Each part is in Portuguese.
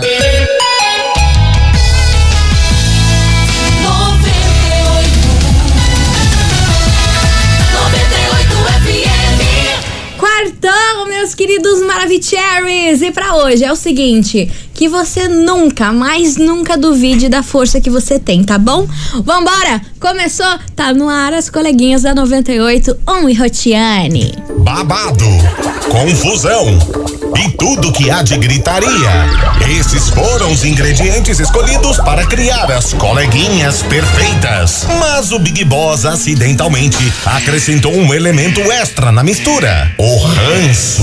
gosta. Maravicheries! E pra hoje é o seguinte: que você nunca, mais nunca duvide da força que você tem, tá bom? Vambora! Começou, tá no ar as coleguinhas da 98, On e Rotiane. Babado, confusão e tudo que há de gritaria. Esses foram os ingredientes escolhidos para criar as coleguinhas perfeitas. Mas o Big Boss acidentalmente acrescentou um elemento extra na mistura: o ranço.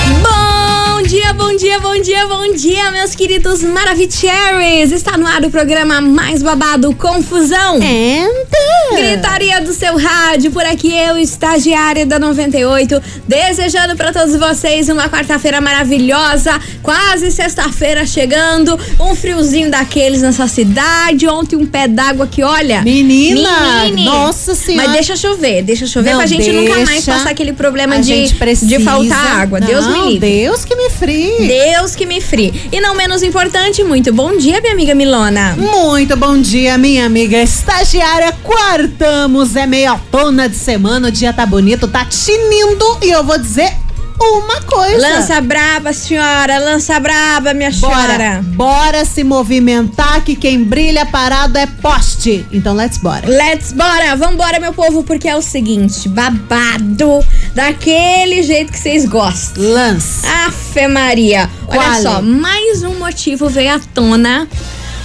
Bom dia, bom dia, bom dia, bom dia, meus queridos Maravicheries! Está no ar o programa mais babado Confusão. Enter. Gritaria do seu rádio, por aqui eu, estagiária da 98, desejando para todos vocês uma quarta-feira maravilhosa, quase sexta-feira chegando, um friozinho daqueles nessa cidade, ontem um pé d'água que olha. Menina, menine. nossa senhora. Mas deixa chover, deixa chover Não, pra gente nunca mais deixa. passar aquele problema A de, de faltar água. Deus Não, me livre. Deus que me frie. Deus que me frie. E não menos importante, muito bom dia, minha amiga Milona. Muito bom dia, minha amiga estagiária. Quartamos, é meia tona de semana, o dia tá bonito, tá tinindo e eu vou dizer uma coisa. Lança braba, senhora, lança braba, minha Bora, senhora. bora se movimentar que quem brilha parado é poste. Então let's bora. Let's bora, vambora, meu povo, porque é o seguinte, babado, daquele jeito que vocês gostam. Lance. Afe Maria. Olha só, mais um motivo veio à tona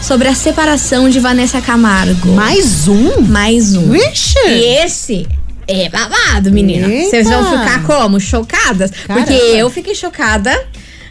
sobre a separação de Vanessa Camargo. Mais um? Mais um. Vixe. E esse é babado, menina. Vocês vão ficar como? Chocadas? Porque Caramba. eu fiquei chocada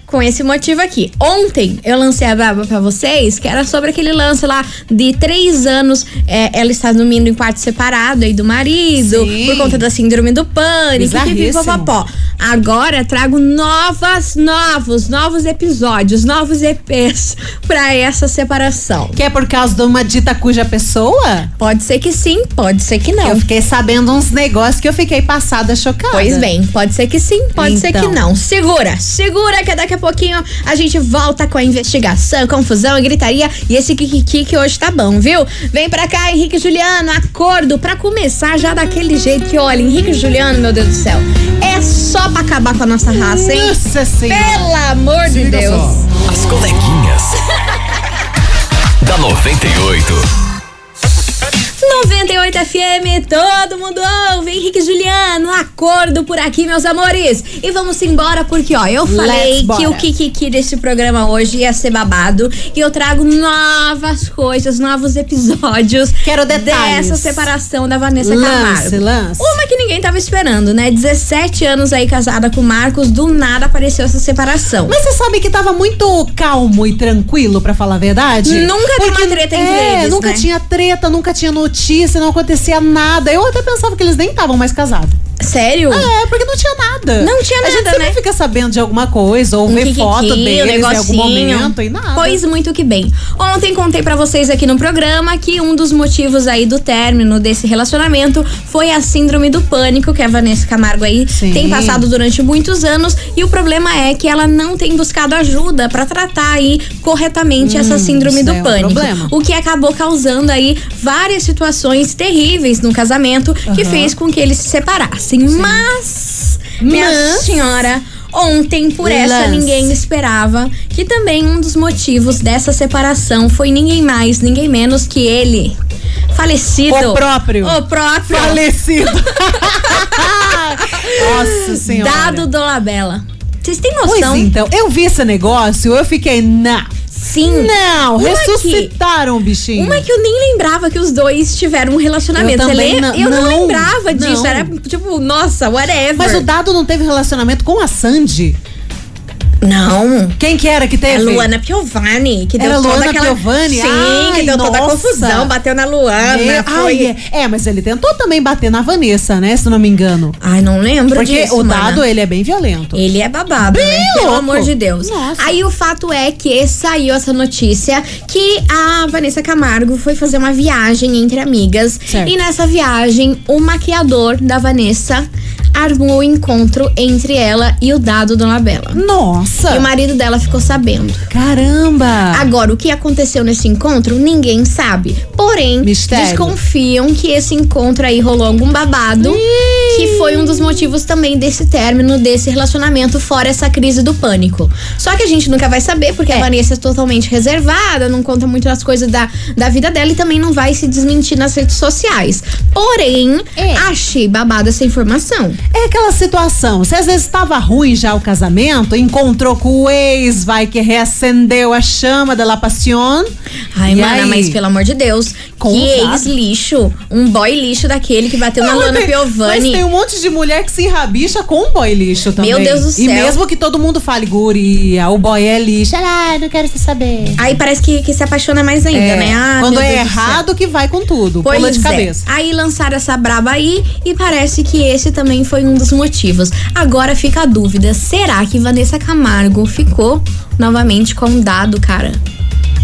com esse motivo aqui. Ontem eu lancei a braba pra vocês, que era sobre aquele lance lá de três anos, é, ela está dormindo em quarto separado aí do marido, Sim. por conta da síndrome do pânico, pipi, Bizarríssimo. papapó. Agora trago novas, novos, novos episódios, novos EPs pra essa separação. Que é por causa de uma dita cuja pessoa? Pode ser que sim, pode ser que não. Eu fiquei sabendo uns negócios que eu fiquei passada chocada. Pois bem, pode ser que sim, pode ser que Então. não. Segura, segura que daqui a pouquinho a gente volta com a investigação, confusão e gritaria. E esse Kikiki que hoje tá bom, viu? Vem pra cá, Henrique e Juliano, acordo pra começar já daquele jeito que, olha, Henrique e Juliano, meu Deus do céu, é só pra acabar com a nossa raça, hein? Nossa senhora. Pelo amor de Deus. As coleguinhas. da 98. 98 FM, todo mundo ouve. Henrique e Juliano, acordo por aqui, meus amores. E vamos embora, porque, ó, eu falei Let's que o. Kikiki desse programa hoje ia ser babado. E eu trago novas coisas, novos episódios. Quero detalhes. Dessa separação da Vanessa Lance, Camargo. lance. Uma ninguém tava esperando, né? 17 anos aí casada com o Marcos, do nada apareceu essa separação. Mas você sabe que tava muito calmo e tranquilo, pra falar a verdade? Nunca tem uma treta entre é, eles, nunca né? tinha treta, nunca tinha notícia, não acontecia nada. Eu até pensava que eles nem estavam mais casados. Sério? É, porque não tinha nada. Não tinha A gente nada, sempre né? fica sabendo de alguma coisa, ou Um vê foto um deles em algum momento e nada. Pois muito que bem. Ontem contei pra vocês aqui no programa que um dos motivos aí do término desse relacionamento foi a síndrome do pânico que a Vanessa Camargo aí Sim. tem passado durante muitos anos e o problema é que ela não tem buscado ajuda pra tratar aí corretamente essa síndrome do é um pânico, problema. o que acabou causando aí várias situações terríveis no casamento que Aham. fez com que eles se separassem. Mas minha Mas- senhora, ontem por essa Lance. ninguém esperava que também um dos motivos dessa separação foi ninguém mais, ninguém menos que ele. Falecido. O próprio. O próprio. Falecido. Nossa senhora. Dado Dolabella. Vocês têm Pois noção? então, eu vi esse negócio, eu fiquei, não. Sim. Não, Uma ressuscitaram o bichinho. Uma que eu nem lembrava que os dois tiveram um relacionamento. Eu também não- Eu não, não, lembrava disso. não. Era tipo, nossa, whatever. Mas o Dado não teve relacionamento com a Sandy? Não. Quem que era que É teve? Luana Piovani, que deu Era Luana aquela... Piovani? Sim, Ai, que deu toda a nossa. confusão, bateu na Luana. Meu- foi... Ai, é. É, mas ele tentou também bater na Vanessa, né? Se não me engano. Ai, não lembro Porque disso, o mana. dado, ele é bem violento. Ele é babado, Bem né? Pelo louco. amor de Deus. Nossa. Aí o fato é que saiu essa notícia que a Vanessa Camargo foi fazer uma viagem entre amigas. Certo. E nessa viagem, o maquiador da Vanessa armou o encontro entre ela e o dado Dona Bela. Nossa! E o marido dela ficou sabendo. Caramba! Agora, o que aconteceu nesse encontro, ninguém sabe. Porém, Mistério. desconfiam que esse encontro aí rolou algum babado. Que foi um dos motivos também desse término, desse relacionamento, fora essa crise do pânico. Só que a gente nunca vai saber, porque a Vanessa é totalmente reservada, não conta muito as coisas da, da vida dela e também não vai se desmentir nas redes sociais. Porém, É. achei babada essa informação. É aquela situação, se às vezes estava ruim já o casamento, encontrou com o ex, vai que reacendeu a chama da la passion. Ai, E mana, mas pelo amor de Deus, que ex-lixo, um boy lixo daquele que bateu na Não, Luana tem- Piovani. Mas tem um monte de mulher que se enrabicha com o boy lixo também. Meu Deus do E céu. mesmo que todo mundo fale, guria, o boy é lixo. Ah, não quero saber. Aí parece que, que se apaixona mais ainda, É, né? Ah, quando é Deus errado que vai com tudo. Pois pula de é. cabeça. Aí lançaram essa braba aí e parece que esse também foi um dos motivos. Agora fica a dúvida: será que Vanessa Camargo ficou novamente com o dado, cara?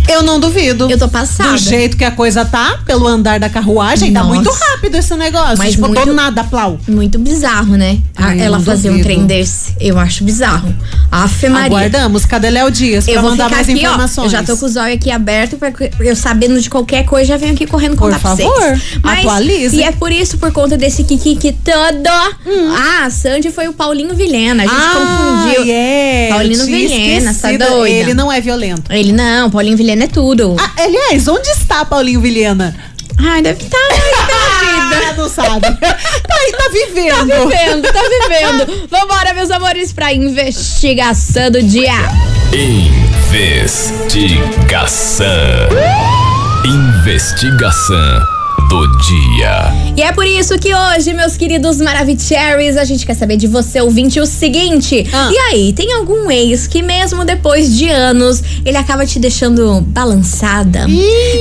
Eu não duvido. Eu tô passada. Do jeito que a coisa tá, pelo andar da carruagem, tá Nossa. muito rápido esse negócio. Mas tipo, muito- do nada, plau. Muito bizarro, né? Ai, ela fazer um duvido. trem desse. Eu acho bizarro. Afe Maria. Aguardamos. Cadê Léo Dias pra Eu vou mandar mais aqui, informações? ó. Eu já tô com os olhos aqui aberto pra que eu sabendo de qualquer coisa, já venho aqui correndo Por contar pra favor, vocês. atualize. E é por isso, por conta desse Kiki todo. Hum. Ah, a Sandy foi o Paulinho Vilhena. A gente ah, confundiu. É, Paulino eu tinha Vilhena, tá? Ele não é violento. Ele não, Paulinho Vilhena é tudo. Ah, aliás, onde está Paulinho Vilhena? Ai, deve estar tá, vida. Ah, não sabe. tá aí, tá vivendo. Tá vivendo, tá vivendo. Vambora, meus amores, pra investigação do dia. Investigação. Investigação do dia. E é por isso que hoje, meus queridos Maravicheries, a gente quer saber de você, ouvinte, o seguinte. Ah. E aí, tem algum ex que mesmo depois de anos, ele acaba te deixando balançada?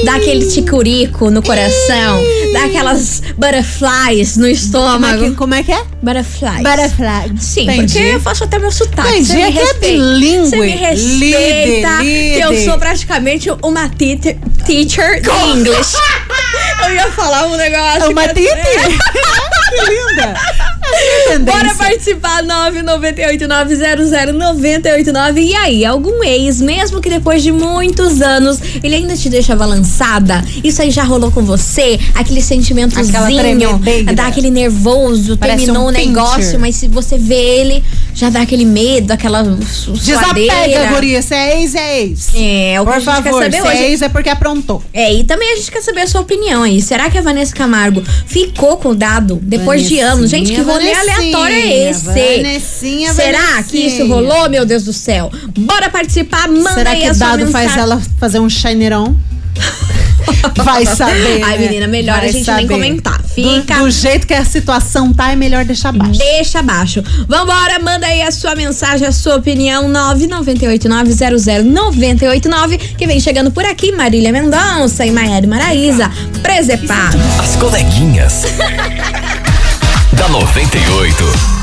Dá aquele ticurico no coração? Dá aquelas butterflies no Como é, estômago? que, como é que é? Butterflies. Butterfly. Sim, Entendi. porque eu faço até meu sotaque. Entendi, Você me é que é respeita. bilíngue. Você me respeita. Lide, que eu sou praticamente uma teacher, teacher de inglês. eu ia falar um negócio. É uma que- Titi? que linda. Bora participar, 998900989. E aí, algum ex, mesmo que depois de muitos anos, ele ainda te deixa balançada? Isso aí já rolou com você? Aquele sentimentozinho, dá aquele nervoso, Parece terminou um o negócio, mas se você vê ele, já dá aquele medo, aquela su- Desapega, suadeira. guria. Se é ex, é ex. É, é o que Por a gente favor, quer se saber é hoje. ex é porque aprontou. É, e também a gente quer saber a sua opinião aí. Será que a Vanessa Camargo ficou com o dado depois de anos? Gente, que rolê Vanessinha, aleatório é esse? Vanessinha, Será que Vanessinha. isso rolou, meu Deus do céu? Bora participar, manda Será aí que a sua dado mensagem. faz ela fazer um shinerão? Vai saber. Ai, né? menina, melhor Vai a gente nem saber. comentar. Do- Fica- Do, jeito que a situação tá, é melhor deixar baixo. Deixa abaixo. Vambora, manda aí a sua mensagem, a sua opinião, 998900989, que vem chegando por aqui, Marília Mendonça e Maiara Maraíza, Presepado. As coleguinhas. da 98.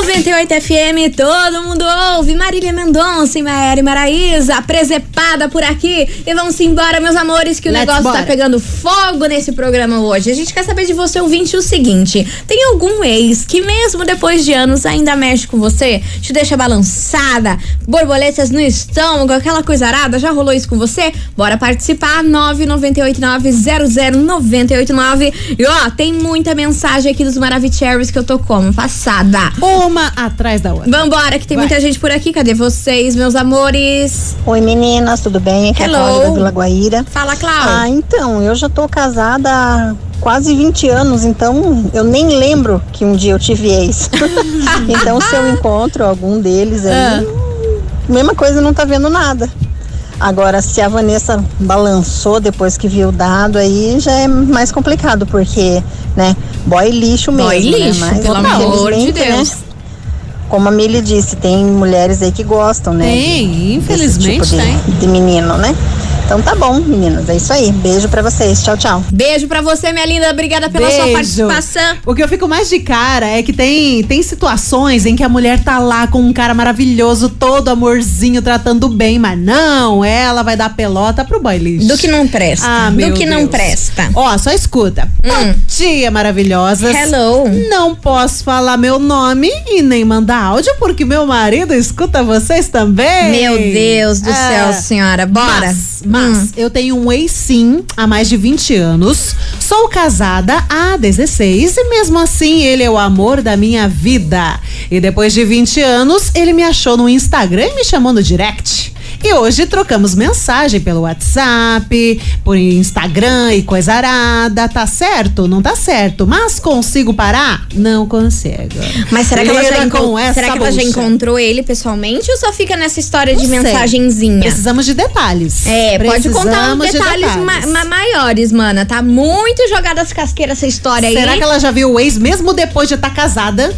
98 FM, todo mundo ouve. Marília Mendonça e Maera Maraíza, presepada por aqui. E vamos embora, meus amores, que o Let's negócio tá bora. pegando fogo nesse programa hoje. A gente quer saber de você, ouvinte, o seguinte: tem algum ex que, mesmo depois de anos, ainda mexe com você? Te deixa balançada, borboletas no estômago, aquela coisa arada? Já rolou isso com você? Bora participar, 998900989. E ó, tem muita mensagem aqui dos Maravicheries que eu tô como? Passada. Uma atrás da outra. Vambora, que tem Vai. muita gente por aqui. Cadê vocês, meus amores? Oi meninas, tudo bem? Aqui Hello. é a Cláudia da Vila Guaíra. Fala, Ah, Cláudia. então, eu já tô casada há quase 20 anos, então eu nem lembro que um dia eu tive ex. então se eu encontro algum deles aí, mesma coisa, não tá vendo nada. Agora, se a Vanessa balançou depois que viu o dado, aí já é mais complicado, porque, né, boy lixo mesmo. Boy né? lixo, Mas, pelo amor de né, Deus. Como a Mili disse, tem mulheres aí que gostam, né? Tem, desse infelizmente tipo de, tem. de menino, né? Então tá bom, meninas. É isso aí. Beijo pra vocês. Tchau, tchau. Beijo pra você, minha linda. Obrigada pela sua Beijo. participação. O que eu fico mais de cara é que tem, tem situações em que a mulher tá lá com um cara maravilhoso, todo amorzinho, tratando bem, mas não, ela vai dar pelota pro boy lixo. Do que não presta. Ah, Do meu que não Deus. presta. Hum. Ó, só escuta. Bom dia, maravilhosas. Hello. Não posso falar meu nome e nem mandar áudio porque meu marido escuta vocês também. Meu Deus do É. céu, senhora. Bora. Mas, mas Hum. eu tenho um ex sim há mais de 20 anos. Sou casada há 16 e mesmo assim ele é o amor da minha vida. E depois de 20 anos, ele me achou no Instagram e me chamou no direct. E hoje trocamos mensagem pelo WhatsApp, por Instagram e coisa arada. Tá certo? Não tá certo. Mas consigo parar? Não consigo. Mas será que, ela já, Lida encon- com essa será que ela já encontrou ele pessoalmente ou só fica nessa história de Não sei. mensagenzinha? Precisamos de detalhes. É, pode contar uns Precisamos de detalhes, ma- ma- maiores, mana. Tá muito jogada as casqueiras essa história aí. Será que ela já viu o ex mesmo depois de estar casada?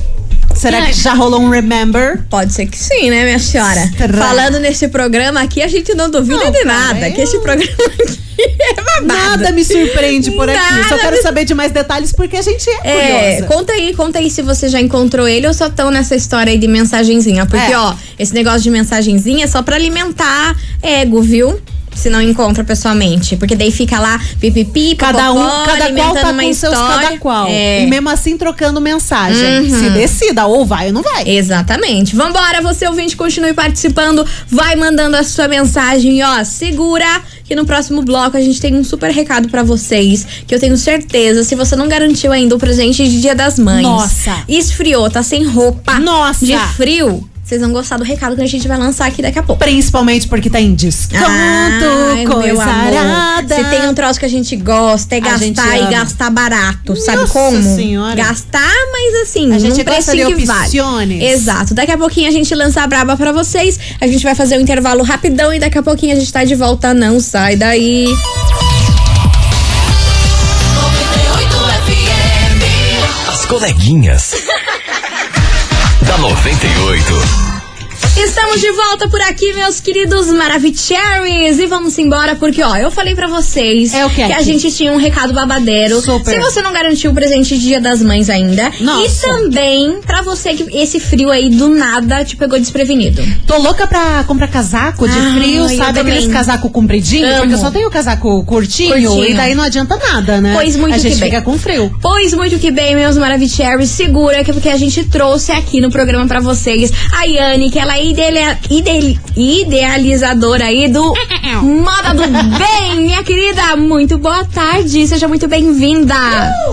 Será que já rolou um remember? Pode ser que sim, né, minha senhora? Será? Falando nesse programa aqui, a gente não duvida Não, de cara, nada. Que eu- esse programa aqui é. Nada me surpreende por aqui. Nada Só quero saber de mais detalhes porque a gente é, É, curiosa. conta aí, conta aí se você já encontrou ele ou só estão nessa história aí de mensagenzinha. Porque, É. ó, esse negócio de mensagenzinha é só pra alimentar ego, viu? Se não encontra pessoalmente. Porque daí fica lá pipipi, Cada um, cada qual tá com seus cada qual. É. E mesmo assim trocando mensagem. Uhum. Se decida, ou vai ou não vai. Exatamente. Vambora, você ouvinte, continue participando. Vai mandando a sua mensagem, ó. Segura que no próximo bloco a gente tem um super recado pra vocês. Que eu tenho certeza, se você não garantiu ainda o presente de Dia das Mães. Nossa. Esfriou, tá sem roupa. Nossa. De frio. Vocês vão gostar do recado que a gente vai lançar aqui daqui a pouco. Principalmente porque tá em desconto, Ai, meu coisa amor. arada. Se tem um troço que a gente gosta, é A gastar e gastar barato. Sabe Nossa como? Senhora. Gastar, mas assim, A gente num gosta de que vale. Exato. Daqui a pouquinho a gente lança a braba pra vocês. A gente vai fazer um intervalo rapidão e daqui a pouquinho a gente tá de volta. Não sai daí. As coleguinhas. Da 98. Estamos de volta por aqui, meus queridos Maravicheries. E vamos embora, porque, ó, eu falei pra vocês É quê? que a gente tinha um recado babadeiro. Super. Se você não garantiu o presente de Dia das Mães ainda. Nossa. E também pra você que esse frio aí do nada te pegou desprevenido. Tô louca pra comprar casaco de Ah, frio, sabe? Aqueles casaco compridinho, Amo. porque eu só tenho casaco curtinho, Curtinho. e daí não adianta nada, né? Pois muito A gente que bem. fica com frio. Pois muito que bem, meus Maravicheries. Segura que é porque a gente trouxe aqui no programa pra vocês a Yane, que ela é idele- idele- idealizadora aí do Moda do Bem. Minha querida, muito boa tarde. Seja muito bem-vinda.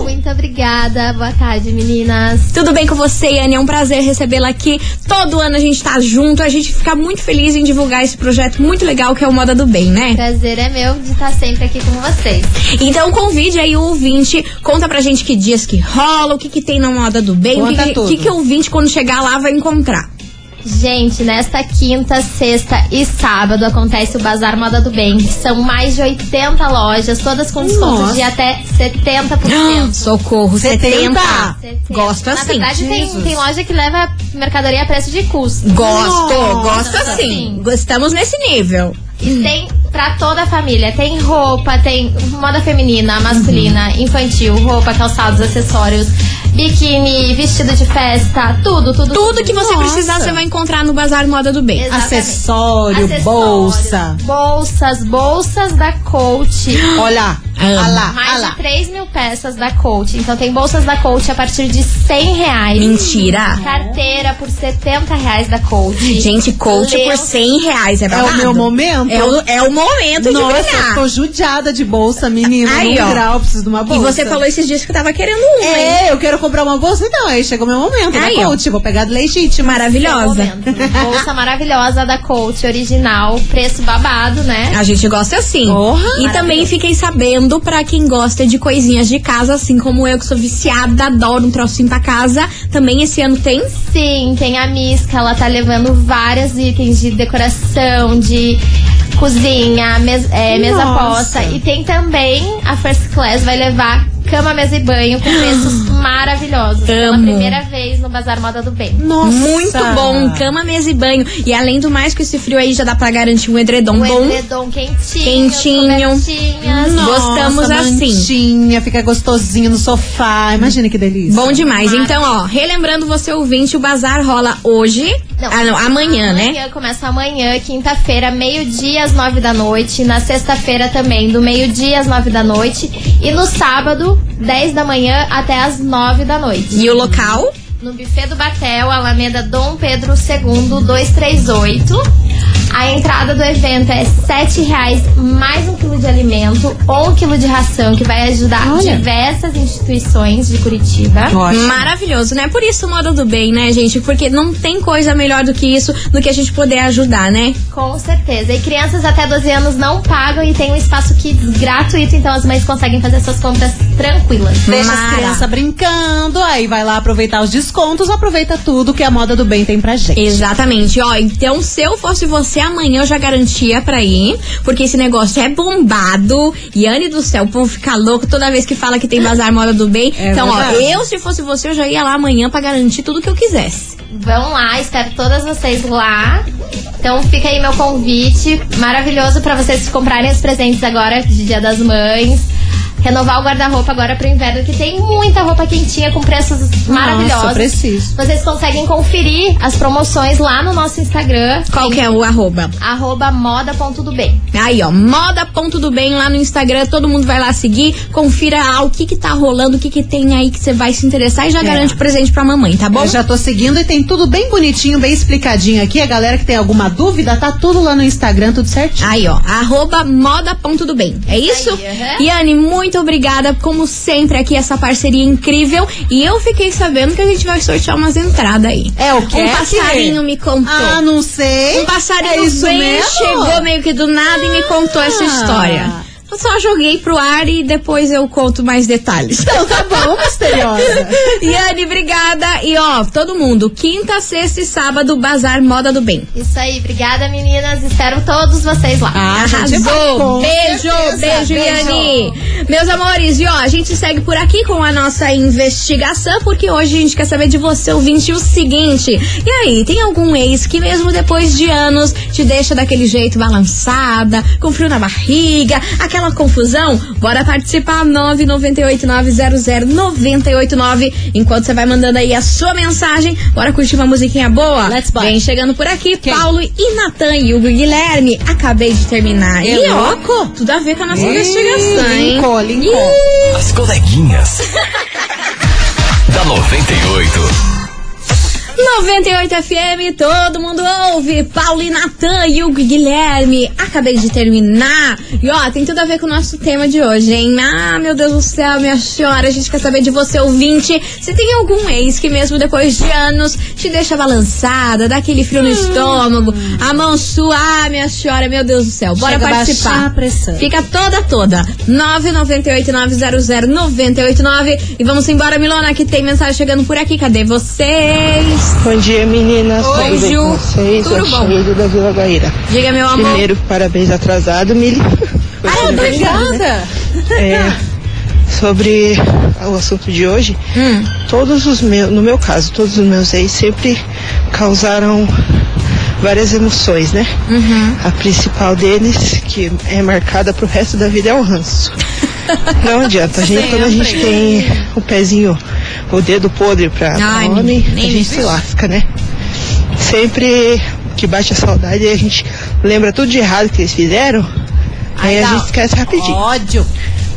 Muito obrigada. Boa tarde, meninas. Tudo bem com você, Yane? É um prazer recebê-la aqui. Todo ano a gente tá junto. A gente fica muito feliz em divulgar esse projeto muito legal que é o Moda do Bem, né? Prazer é meu de estar sempre aqui com vocês. Então convide aí o ouvinte, conta pra gente que dias que rola, o que que tem na Moda do Bem, o que, Conta que, tudo. que que o ouvinte quando chegar lá vai encontrar. Gente, nesta quinta, sexta e sábado acontece o Bazar Moda do Bem. São mais de 80 lojas, todas com descontos Nossa. de até 70%. Socorro, 70. 70. Gosto Na assim. verdade, tem, tem loja que leva mercadoria a preço de custo. Gosto, Nossa. gosto assim. Estamos nesse nível. E tem pra toda a família. Tem roupa, tem moda feminina, masculina, Uhum. infantil, roupa, calçados, acessórios, biquíni, vestido de festa, tudo, tudo. Tudo que você Nossa. precisar, você vai encontrar no Bazar Moda do Bem. Acessório, Acessórios, bolsa. Bolsas, bolsas da Coach. Olha, olha lá, olha Mais lá. de 3 mil peças da Coach. Então tem bolsas da Coach a partir de 100 reais. Mentira. Carteira por 70 reais da Coach. Gente, coach por Lenço- 100 reais. É, É o meu momento? É o, é o momento de Nossa, brilhar. eu tô judiada de bolsa, menina. Aí, ó. grau, preciso de uma E bolsa. você falou esses dias que tava querendo um, hein? É, eu quero comprar uma bolsa, então aí chegou meu momento. Aí, da ó. coach, vou pegar legítima. Maravilhosa. Momento. Bolsa maravilhosa da Coach, original, preço babado, né? A gente gosta assim. Porra. e também fiquei sabendo, pra quem gosta de coisinhas de casa, assim como eu, que sou viciada, adoro um trocinho pra casa, também esse ano tem. Sim, tem a Misca, ela tá levando vários itens de decoração, de cozinha, mes- é, mesa posta. E tem também a First Class vai levar cama, mesa e banho com preços maravilhosos. Pela Amo. primeira vez no Bazar Moda do Bem. Nossa. Muito bom, cama, mesa e banho. E além do mais, com esse frio aí já dá pra garantir um edredom Um bom. edredom quentinho, Quentinho. cobertinhas. Gostamos assim. mantinha, fica gostosinho no sofá. Imagina que delícia. Bom demais. Então, ó, relembrando você ouvinte, o bazar rola hoje. Não, ah, não, amanhã, né? Amanhã começa amanhã, quinta-feira, meio-dia às nove da noite. Na sexta-feira também, do meio-dia às nove da noite. E no sábado, 10 da manhã até às nove da noite. E o local? No buffet do Batel, Alameda Dom Pedro II, 238. A entrada do evento é 7 reais mais um quilo de alimento ou um quilo de ração, que vai ajudar Olha. diversas instituições de Curitiba. Ótimo. Maravilhoso, né? Por isso, moda do bem, né, gente? Porque não tem coisa melhor do que isso, do que a gente poder ajudar, né? Com certeza. E crianças até 12 anos não pagam e tem um espaço kids gratuito, então as mães conseguem fazer suas compras tranquilas. Deixa as Mara. crianças brincando, aí vai lá aproveitar os descontos, aproveita tudo que a moda do bem tem pra gente. Exatamente, ó. Então, se eu fosse você, amanhã eu já garantia pra ir, porque esse negócio é bombado. Yane do céu, o povo fica louco toda vez que fala que tem bazar moda do bem. É então, ó, verdade. eu, se fosse você, eu já ia lá amanhã pra garantir tudo que eu quisesse. Vão lá, espero todas vocês lá. Então fica aí meu convite maravilhoso pra vocês comprarem os presentes agora de Dia das Mães. Renovar o guarda-roupa agora pro inverno, que tem muita roupa quentinha com preços maravilhosos. Nossa, preciso. Vocês conseguem conferir as promoções lá no nosso Instagram. Qual que é o arroba? Arroba moda.do-bem. Aí, ó, moda.do-bem lá no Instagram, todo mundo vai lá seguir, confira ah, o que que tá rolando, o que que tem aí que você vai se interessar e já É. garante o presente pra mamãe, tá bom? Eu já tô seguindo e tem tudo bem bonitinho, bem explicadinho aqui. A galera que tem alguma dúvida, tá tudo lá no Instagram, tudo certinho. Aí, ó, arroba moda.do-bem. É isso? Aí, aham. Yane, muito obrigada, como sempre, aqui, essa parceria incrível. E eu fiquei sabendo que a gente vai sortear umas entradas aí. É o quê? Um passarinho me contou. Ah, não sei. Um passarinho é isso mesmo? chegou meio que do nada e me contou essa Ah. história. Eu só joguei pro ar e depois eu conto mais detalhes. Então tá bom, misteriosa. Yane, obrigada. E ó, todo mundo, quinta, sexta e sábado, Bazar Moda do Bem. Isso aí, obrigada meninas. Espero todos vocês lá. Ah, Arrasou! Beijo, certeza. beijo, Yane! Meus amores, e ó, a gente segue por aqui com a nossa investigação, porque hoje a gente quer saber de você, ouvinte, o seguinte. E aí, tem algum ex que mesmo depois de anos te deixa daquele jeito balançada, com frio na barriga, aquela confusão? Bora participar, 998900989. Enquanto você vai mandando aí a sua mensagem, bora curtir uma musiquinha boa? Let's. Vem chegando por aqui, Quem? Paulo e Natan e Hugo Guilherme. Acabei de terminar. É e ó, louco? tudo a ver com a nossa Ih, investigação, hein? linkou. Ih, As coleguinhas. da 98. 98 FM, todo mundo ouve. Paulo e Natan e Hugo Guilherme. Acabei de terminar. E ó, tem tudo a ver com o nosso tema de hoje, hein? Ah, meu Deus do céu, minha senhora, a gente quer saber de você, ouvinte, se tem algum ex que mesmo depois de anos te deixa balançada, dá aquele frio no estômago, a mão suar, minha senhora, meu Deus do céu. Bora Chega participar. Fica toda, toda. 998-900-989. E vamos embora, Milona, que tem mensagem chegando por aqui. Cadê vocês? Bom dia, meninas. Oi, Tudo com vocês? Tudo Eu bom? Sheila da Vila Guaíra. Diga, meu amor. Primeiro, parabéns atrasado, Mili. Ah, aniversário, né? obrigada. É, sobre o assunto de hoje, Hum. todos os meus, no meu caso, todos os meus ex sempre causaram várias emoções, né? Uhum. A principal deles, que é marcada pro resto da vida, é o ranço. Não adianta, a gente, quando a gente tem o pezinho, o dedo podre pra, Ai, homem, nem- nem a gente se lasca, né? Sempre que bate a saudade, a gente lembra tudo de errado que eles fizeram, aí a gente esquece rapidinho. Ódio.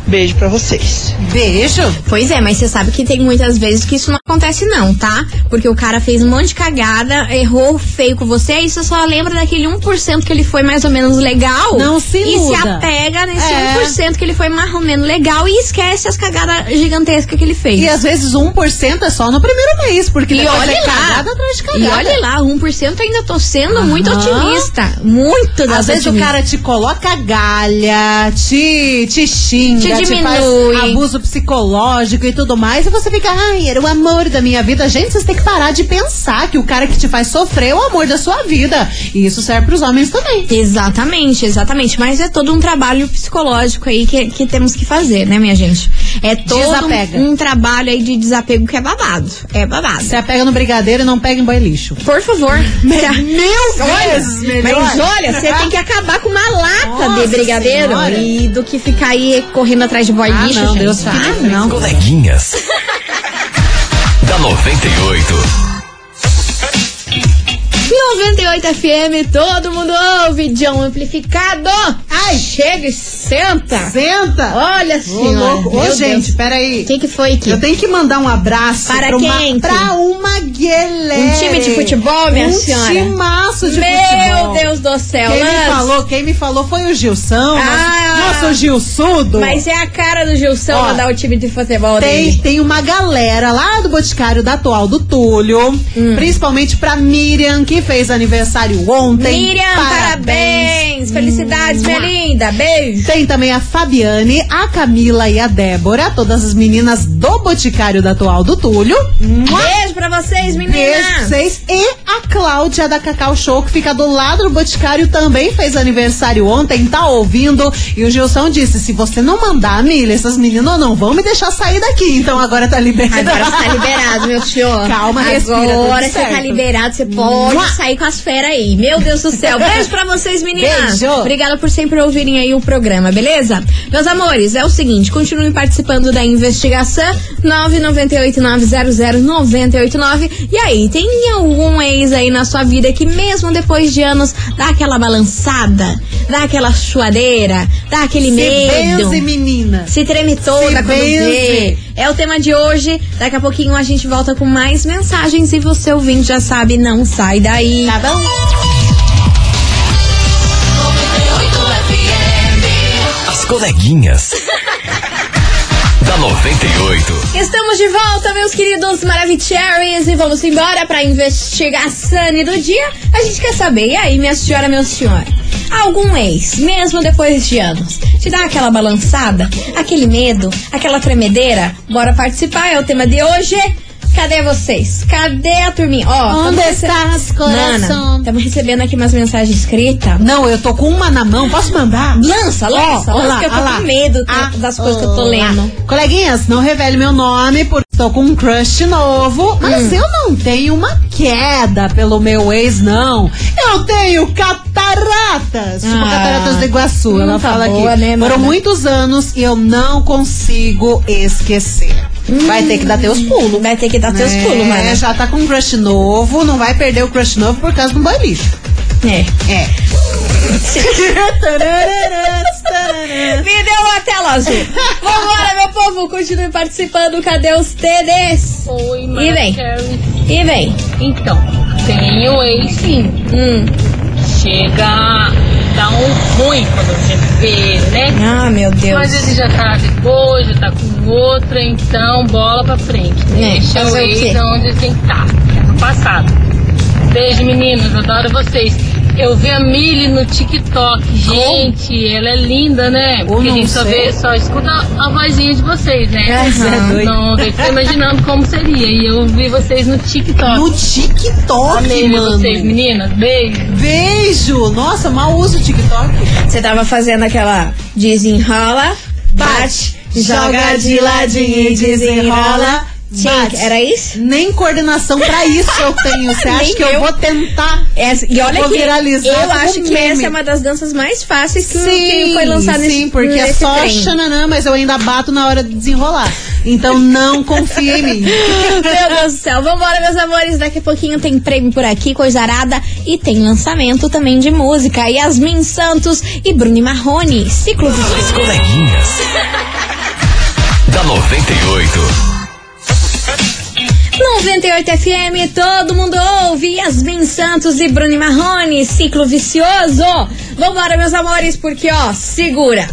Beijo pra vocês. Beijo. Pois é, mas você sabe que tem muitas vezes que isso não acontece não, tá? Porque o cara fez um monte de cagada, errou feio com você, e você só lembra daquele 1% que ele foi mais ou menos legal. Não se E se iluda. apega nesse É. 1% que ele foi mais ou menos legal e esquece as cagadas gigantescas que ele fez. E às vezes 1% é só no primeiro mês, porque E depois olhe é lá. cagada atrás de cagada. E olhe lá, 1% ainda tô sendo muito Aham. otimista. Muito das Às vezes o otimista. cara te coloca galha, te, te xinga, Te diminui. abuso psicológico e tudo mais, e você fica, ai, era o amor da minha vida. Gente, vocês têm que parar de pensar que o cara que te faz sofrer é o amor da sua vida. E isso serve pros homens também. Exatamente, exatamente. Mas é todo um trabalho psicológico aí que, que temos que fazer, né, minha gente? É todo Desapega. um, um trabalho aí de desapego que é babado. É babado. Você pega no brigadeiro e não pega em boy lixo. Por favor. Vezes melhor. Mas olha, você tem que acabar com uma lata Nossa de brigadeiro Senhora. e do que ficar aí correndo atrás de boy Ah, lixo, não, gente. Deus Ah, não. Coleguinhas. da 98. 98 FM, todo mundo ouve, John Amplificado. Ai, chega e senta. Senta! Olha Ô, senhora. Ô, Meu gente, Deus. peraí. O que, que foi aqui? Eu tenho que mandar um abraço Para pra uma, quem, pra uma guelé. Um time de futebol, minha um senhora? timaço de Meu céu. Quem me falou, quem me falou foi o Gilson. Ah. nosso, nosso Gilsudo. Mas é a cara do Gilson Ó, mandar o time de futebol Tem, dele. tem uma galera lá do Boticário da atual do Túlio, Hum. principalmente pra Miriam, que fez aniversário ontem. Miriam, parabéns. Felicidades, minha linda. Beijo. Tem também a Fabiane, a Camila e a Débora, todas as meninas do Boticário da atual do Túlio. Beijo pra vocês, meninas. Beijo pra vocês. E a Cláudia da Cacau Show, que fica do lado do Boticário, também fez aniversário ontem, tá ouvindo. E o Gilson disse: se você não mandar, Mila, essas meninas não vão me deixar sair daqui. Então agora tá liberado. Agora você tá liberado, meu senhor. Calma, respira, Agora você tá liberado, você pode Mua. sair com as feras aí. Meu Deus do céu. Beijo pra vocês, meninas. Beijo. Obrigada por sempre ouvirem aí o programa, beleza? Meus amores, é o seguinte, continuem participando da investigação 998-900-989. E aí, tem algum ex aí na sua vida que mesmo depois de anos dá aquela balançada, dá aquela chuadeira, dá aquele Se medo? benze, menina. Se treme toda Se quando benze. vê. É o tema de hoje. Daqui a pouquinho a gente volta com mais mensagens. E você ouvinte já sabe, não sai daí. Tá bom? As coleguinhas. Da 98. Estamos de volta, meus queridos Maravicheries. E vamos embora pra investigação do dia. A gente quer saber, e aí, minha senhora, meu senhor? Algum ex, mesmo depois de anos, te dá aquela balançada, aquele medo, aquela tremedeira? Bora participar, é o tema de hoje. Cadê vocês? Cadê a turminha? Ó, Onde rece- estás, coração? Estamos recebendo aqui umas mensagens escritas. Não, eu tô com uma na mão, posso mandar? Lança, lança, ó lança, lá, que eu tô lá. com medo Ah, das coisas que eu tô lá. lendo. Coleguinhas, não revele meu nome porque estou com um crush novo, mas Hum. eu não tenho uma queda pelo meu ex, não. Eu tenho cataratas, tipo Ah. cataratas do Iguaçu. Ela tá fala boa, aqui. né, Foram muitos anos e eu não consigo esquecer. Vai ter que dar teus pulos. Vai ter que dar teus É, pulos, mano. já tá com um crush novo, não vai perder o crush novo por causa do boy lixo. É. É. Me deu uma tela azul. Vambora, meu povo, continue participando. Cadê os TDs? Oi, E vem. E vem. Então, tenho ex sim. Hum. Chega um ruim quando a gente vê né? Ah, meu Deus. Mas ele já tá depois, já tá com outra, então bola pra frente. É, Deixa o quê? ex onde ele tem que estar, que é no passado. Beijo, meninos, adoro vocês. Eu vi a Milly no TikTok, gente, ela é linda, né? Porque a gente só, vê, só escuta a vozinha de vocês, né? É doido. Não, eu fico imaginando como seria. E eu vi vocês no TikTok. No TikTok, Amei mano. vocês, meninas. Beijo. Beijo! Nossa, mal uso o TikTok. Você tava fazendo aquela desenrola, bate, joga de ladinho e desenrola. Bate. Era isso? Nem coordenação pra isso eu tenho. Você acha que eu eu. vou tentar? Essa- e olha Vou que viralizar eu acho que meme. essa é uma das danças mais fáceis que, que foi lançada sim, nesse porque é nesse só trem. xananã, mas eu ainda bato na hora de desenrolar. Então não confia em mim. Meu Deus do céu. Vambora, meus amores. Daqui a pouquinho tem prêmio por aqui, coisa arada. E tem lançamento também de música. Yasmin Santos e Bruni Marrone. Ciclo As vicioso. coleguinhas. da 98. 98 FM, todo mundo ouve. Yasmin Santos e Bruni Marrone. Ciclo vicioso. Vambora, meus amores, porque, ó, segura.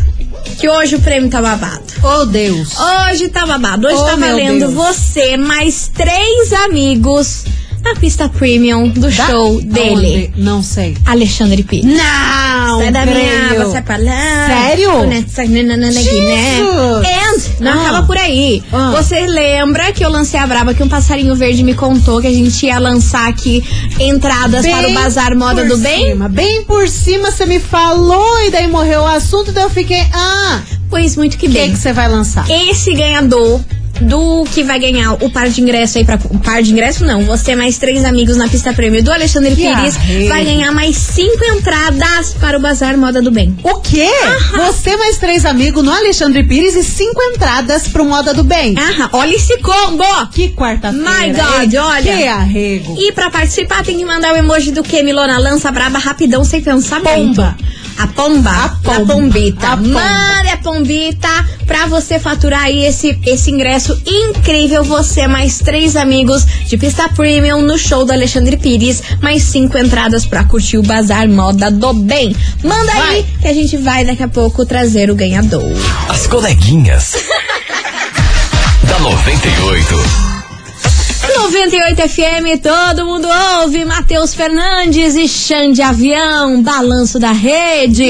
Que hoje o prêmio tá babado. Oh, Deus. Hoje tá babado. Hoje Oh, tá valendo Deus. você, mais três amigos, na pista premium do Da show dele. onde? Não sei. Alexandre Pires. Não! Sai da minha água, sai pra lá. Sério? Né, né? And, não Ah. acaba por aí. Ah. Você lembra que eu lancei a braba que um passarinho verde me contou que a gente ia lançar aqui entradas para o Bazar Moda do Bem? Cima, bem por cima você me falou e daí morreu o assunto, daí eu fiquei, ah, Pois muito que o bem. que você vai lançar? Esse ganhador do que vai ganhar o par de ingresso aí para o par de ingresso não, você mais três amigos na pista prêmio do Alexandre Pires vai ganhar mais cinco entradas para o Bazar Moda do Bem. O quê? Você mais três amigos no Alexandre Pires e cinco entradas pro Moda do Bem. Aham, olha esse combo! Que quarta-feira. My God, olha. Que arrego. E pra participar tem que mandar o emoji do que, Milona? Lança braba rapidão, sem pensamento. Pomba. A pomba. A pomba. pombita. A pomba. Manda a pombita pra você faturar aí esse, esse ingresso incrível. Você mais três amigos de pista premium no show do Alexandre Pires. Mais cinco entradas pra curtir o Bazar Moda do Bem. Manda aí que a gente vai daqui a pouco trazer o ganhador. As coleguinhas. da 98. 98 FM, todo mundo ouve. Matheus Fernandes e Xande Avião, balanço da rede.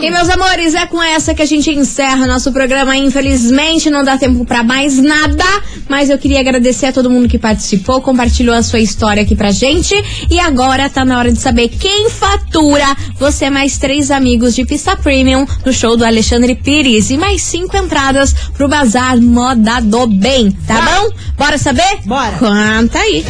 E meus amores, é com essa que a gente encerra nosso programa. Infelizmente, não dá tempo pra mais nada. Mas eu queria agradecer a todo mundo que participou, compartilhou a sua história aqui pra gente. E agora tá na hora de saber quem fatura você mais três amigos de pista premium no show do Alexandre Pires. E mais cinco entradas pro Bazar Moda do Bem. Tá bom? Bora saber? Bora. Conta aí.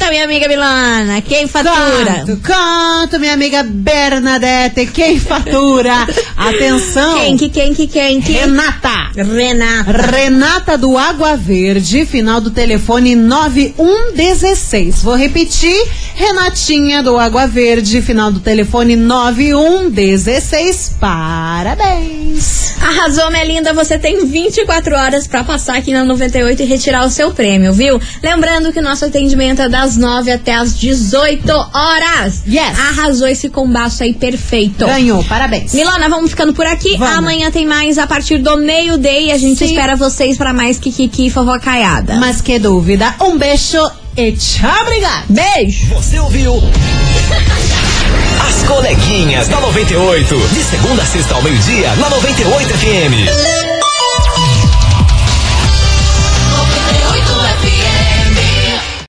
Conta, minha amiga Milana. Quem fatura? Canto, canto, minha amiga Bernadette, quem fatura? Atenção. Quem que, quem que, quem que? Renata. Renata. Renata do Água Verde, final do telefone 9116. Vou repetir. Renatinha do Água Verde, final do telefone 9116. Parabéns. Arrasou, minha linda. Você tem 24 horas pra passar aqui na 98 e retirar o seu prêmio, viu? Lembrando que nosso atendimento é das 9 até as 18 horas. Yes. Arrasou esse combaço aí perfeito. Ganhou, parabéns. Milona, vamos ficando por aqui. Vamos. Amanhã tem mais a partir do meio-dia e a gente Sim. espera vocês pra mais Kikiki e Fofocaiada. Mas que dúvida. Um beijo e tchau, obrigado. Beijo! Você ouviu? As coleguinhas da 98. De segunda a sexta ao meio-dia, na 98 FM.